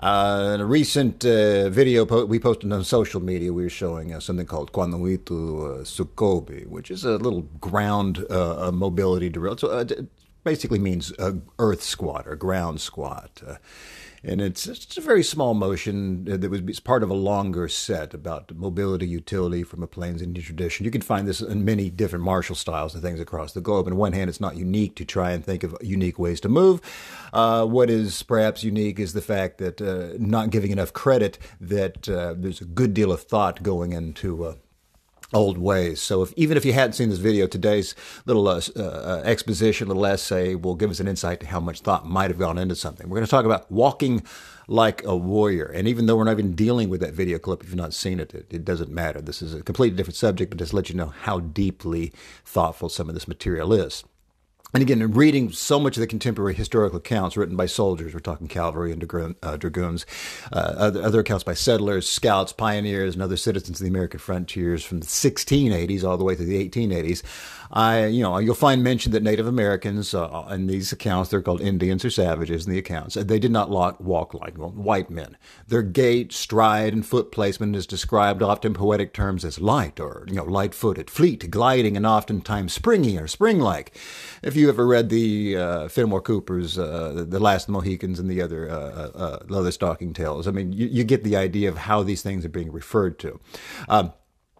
Uh, in a recent uh, video po- we posted on social media, we were showing uh, something called Kwanuitu uh, Sukobi, which is a little ground uh, mobility drill. So it basically means earth squat or ground squat and it's, it's a very small motion that was part of a longer set about mobility utility from a Plains Indian tradition. You can find this in many different martial styles and things across the globe. On one hand, it's not unique to try and think of unique ways to move. Uh, what is perhaps unique is the fact that uh, not giving enough credit that uh, there's a good deal of thought going into uh, old ways. So if, even if you hadn't seen this video, today's little uh, uh, exposition, little essay will give us an insight to how much thought might have gone into something. We're going to talk about walking like a warrior. And even though we're not even dealing with that video clip, if you've not seen it, it, it doesn't matter. This is a completely different subject, but just let you know how deeply thoughtful some of this material is. And again, in reading so much of the contemporary historical accounts written by soldiers, we're talking cavalry and uh, dragoons, uh, other, other, accounts by settlers, scouts, pioneers, and other citizens of the American frontiers from the 1680s all the way to the 1880s, I, you know, you'll find mention that Native Americans uh, in these accounts, they're called Indians or savages in the accounts, they did not walk like white men. Their gait, stride, and foot placement is described often in poetic terms as light or, you know, light-footed, fleet, gliding, and oftentimes springy or spring-like. If you ever read the uh, Fenimore Cooper's uh, The Last Mohicans and the other uh, uh, uh Leatherstocking Tales, I mean, you, you, get the idea of how these things are being referred to. Um,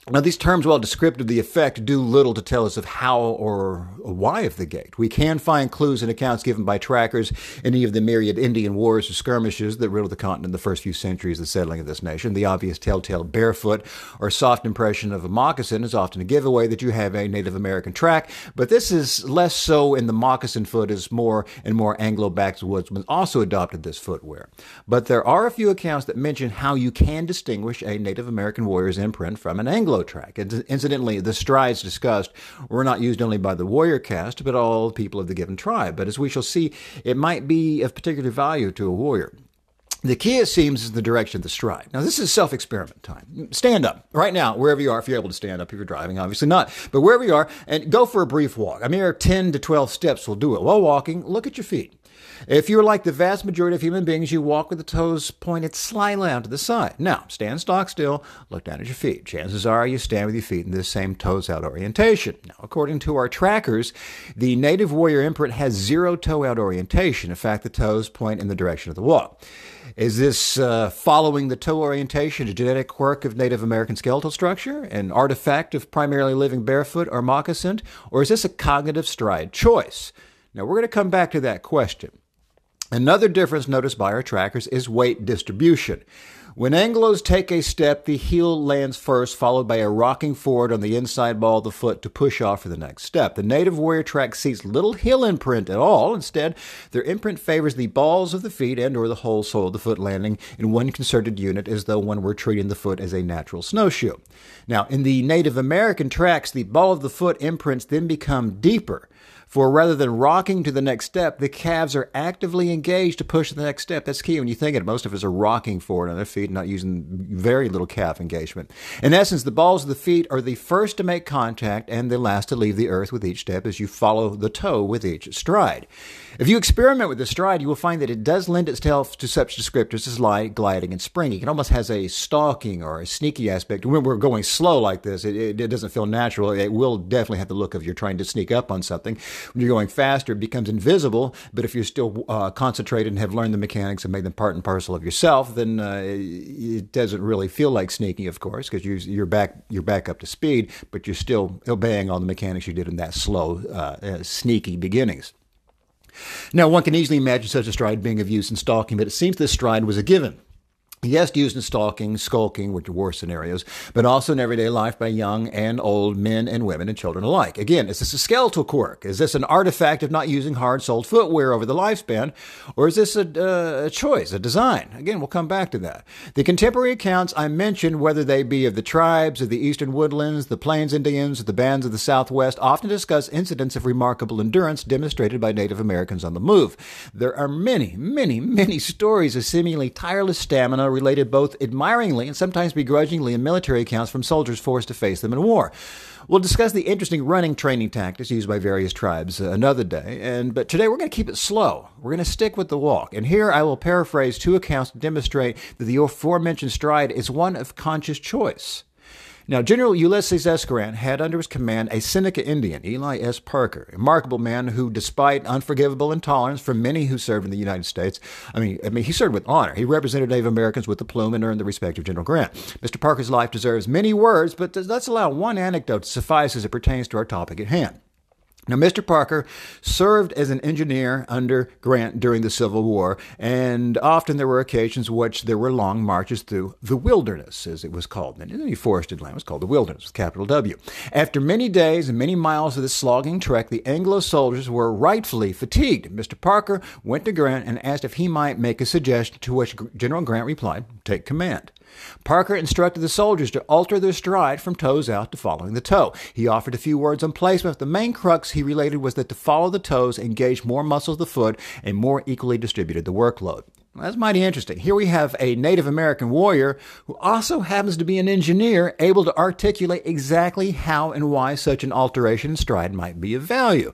now, these terms, while descriptive of the effect, do little to tell us of how or why of the gait. We can find clues in accounts given by trackers in any of the myriad Indian wars or skirmishes that riddled the continent in the first few centuries of the settling of this nation. The obvious telltale barefoot or soft impression of a moccasin is often a giveaway that you have a Native American track, but this is less so in the moccasin foot as more and more Anglo backwoodsmen also adopted this footwear. But there are a few accounts that mention how you can distinguish a Native American warrior's imprint from an Anglo Anglo track. Incidentally, the strides discussed were not used only by the warrior caste, but all people of the given tribe. But as we shall see, it might be of particular value to a warrior. The key, it seems, is the direction of the stride. Now, this is self experiment time. Stand up right now, wherever you are, if you're able to stand up, if you're driving, obviously not, but wherever you are, and go for a brief walk. A mere 10 to 12 steps will do it. While walking, look at your feet. If you're like the vast majority of human beings, you walk with the toes pointed slightly out to the side. Now, stand stock still, look down at your feet. Chances are you stand with your feet in the same toes out orientation. Now, according to our trackers, the native warrior imprint has zero toe out orientation. In fact, the toes point in the direction of the walk. Is this uh, following the toe orientation a genetic quirk of Native American skeletal structure, an artifact of primarily living barefoot or moccasined, or is this a cognitive stride choice? Now, we're going to come back to that question. Another difference noticed by our trackers is weight distribution. When Anglos take a step, the heel lands first, followed by a rocking forward on the inside ball of the foot to push off for the next step. The native warrior track sees little heel imprint at all. Instead, their imprint favors the balls of the feet and or the whole sole of the foot landing in one concerted unit as though one were treating the foot as a natural snowshoe. Now, in the Native American tracks, the ball of the foot imprints then become deeper. For rather than rocking to the next step, the calves are actively engaged to push the next step. That's key when you think it. Most of us are rocking forward on their feet, not using very little calf engagement. In essence, the balls of the feet are the first to make contact and the last to leave the earth with each step as you follow the toe with each stride. If you experiment with the stride, you will find that it does lend itself to such descriptors as light, gliding, and springing. It almost has a stalking or a sneaky aspect. When we're going slow like this, it, it, it doesn't feel natural. It will definitely have the look of you're trying to sneak up on something. When you're going faster, it becomes invisible. But if you're still uh, concentrated and have learned the mechanics and made them part and parcel of yourself, then uh, it doesn't really feel like sneaking, of course, because you're, back you're back up to speed, but you're still obeying all the mechanics you did in that slow, uh, uh sneaky beginnings. Now, one can easily imagine such a stride being of use in stalking, but it seems this stride was a given. Yes, used in stalking, skulking, which are war scenarios, but also in everyday life by young and old men and women and children alike. Again, is this a skeletal quirk? Is this an artifact of not using hard soled footwear over the lifespan? Or is this a, uh, a choice, a design? Again, we'll come back to that. The contemporary accounts I mentioned, whether they be of the tribes of the eastern woodlands, the plains Indians, the bands of the Southwest, often discuss incidents of remarkable endurance demonstrated by Native Americans on the move. There are many, many, many stories of seemingly tireless stamina related both admiringly and sometimes begrudgingly in military accounts from soldiers forced to face them in war. We'll discuss the interesting running training tactics used by various tribes uh, another day, and but today we're going to keep it slow. We're going to stick with the walk. And here I will paraphrase two accounts to demonstrate that the aforementioned stride is one of conscious choice. Now, General Ulysses S. Grant had under his command a Seneca Indian, Ely S. Parker, a remarkable man who, despite unforgivable intolerance from many who served in the United States, I mean, I mean, he served with honor. He represented Native Americans with the plume and earned the respect of General Grant. Mr. Parker's life deserves many words, but let's allow one anecdote to suffice as it pertains to our topic at hand. Now, Mr. Parker served as an engineer under Grant during the Civil War, and often there were occasions in which there were long marches through the wilderness, as it was called. And any forested land was called the wilderness, with capital W. After many days and many miles of this slogging trek, the Anglo soldiers were rightfully fatigued. Mr. Parker went to Grant and asked if he might make a suggestion, to which General Grant replied, Take command. Parker instructed the soldiers to alter their stride from toes out to following the toe. He offered a few words on placement. The main crux he related was that to follow the toes engaged more muscles of the foot and more equally distributed the workload. That's mighty interesting. Here we have a Native American warrior who also happens to be an engineer, able to articulate exactly how and why such an alteration in stride might be of value.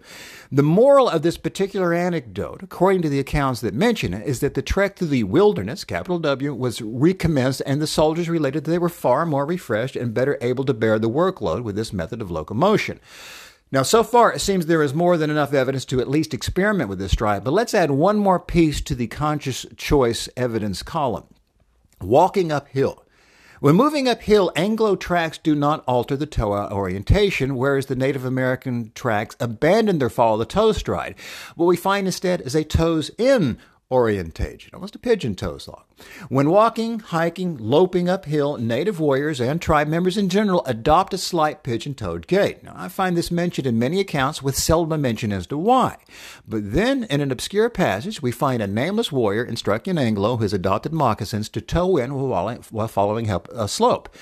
The moral of this particular anecdote, according to the accounts that mention it, is that the trek through the wilderness, capital W, was recommenced, and the soldiers related that they were far more refreshed and better able to bear the workload with this method of locomotion. Now, so far, it seems there is more than enough evidence to at least experiment with this stride, but let's add one more piece to the conscious choice evidence column walking uphill. When moving uphill, Anglo tracks do not alter the toe orientation, whereas the Native American tracks abandon their follow the toe stride. What we find instead is a toes in orientation, almost a pigeon toes lock. When walking, hiking, loping uphill, native warriors and tribe members in general adopt a slight pigeon toed gait. Now, I find this mentioned in many accounts with seldom a mention as to why. But then, in an obscure passage, we find a nameless warrior instructing Anglo who has adopted moccasins to toe in while following up a slope.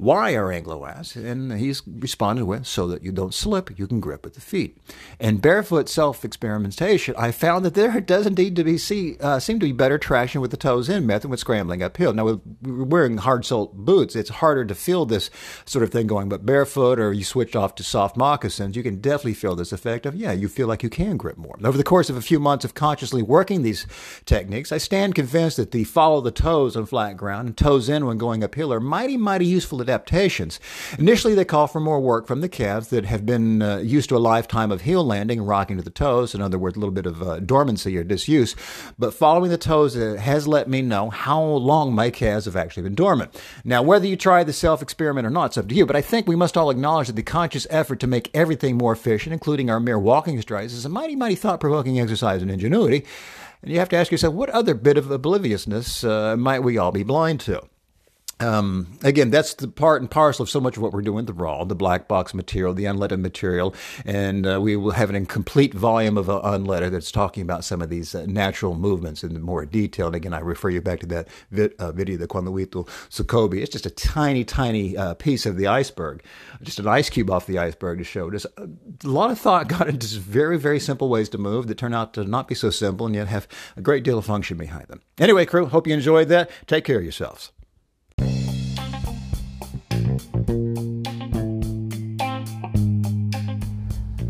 Why, are Anglo asked, and he's responded with, so that you don't slip, you can grip with the feet. And barefoot self-experimentation, I found that there does indeed to be see, uh, seem to be better traction with the toes in method with scrambling uphill. Now, with wearing hard-soled boots, it's harder to feel this sort of thing going, but barefoot or you switch off to soft moccasins, you can definitely feel this effect of, yeah, you feel like you can grip more. Over the course of a few months of consciously working these techniques, I stand convinced that the follow the toes on flat ground and toes in when going uphill are mighty, mighty useful adaptations. Initially, they call for more work from the calves that have been uh, used to a lifetime of heel landing and rocking to the toes. In other words, a little bit of uh, dormancy or disuse. But following the toes has let me know how long my calves have actually been dormant. Now, whether you try the self experiment or not, it's up to you. But I think we must all acknowledge that the conscious effort to make everything more efficient, including our mere walking strides, is a mighty, mighty thought provoking exercise in ingenuity. And you have to ask yourself, what other bit of obliviousness uh, might we all be blind to? Um, again, that's the part and parcel of so much of what we're doing the raw, the black box material, the unleaded material, and uh, we will have an incomplete volume of uh, unleaded that's talking about some of these uh, natural movements in more detail. And again, I refer you back to that vi- uh, video, the Cuando Sukobi. It's just a tiny, tiny uh, piece of the iceberg, just an ice cube off the iceberg to show just a lot of thought got into very, very simple ways to move that turn out to not be so simple and yet have a great deal of function behind them. Anyway, crew, hope you enjoyed that. Take care of yourselves.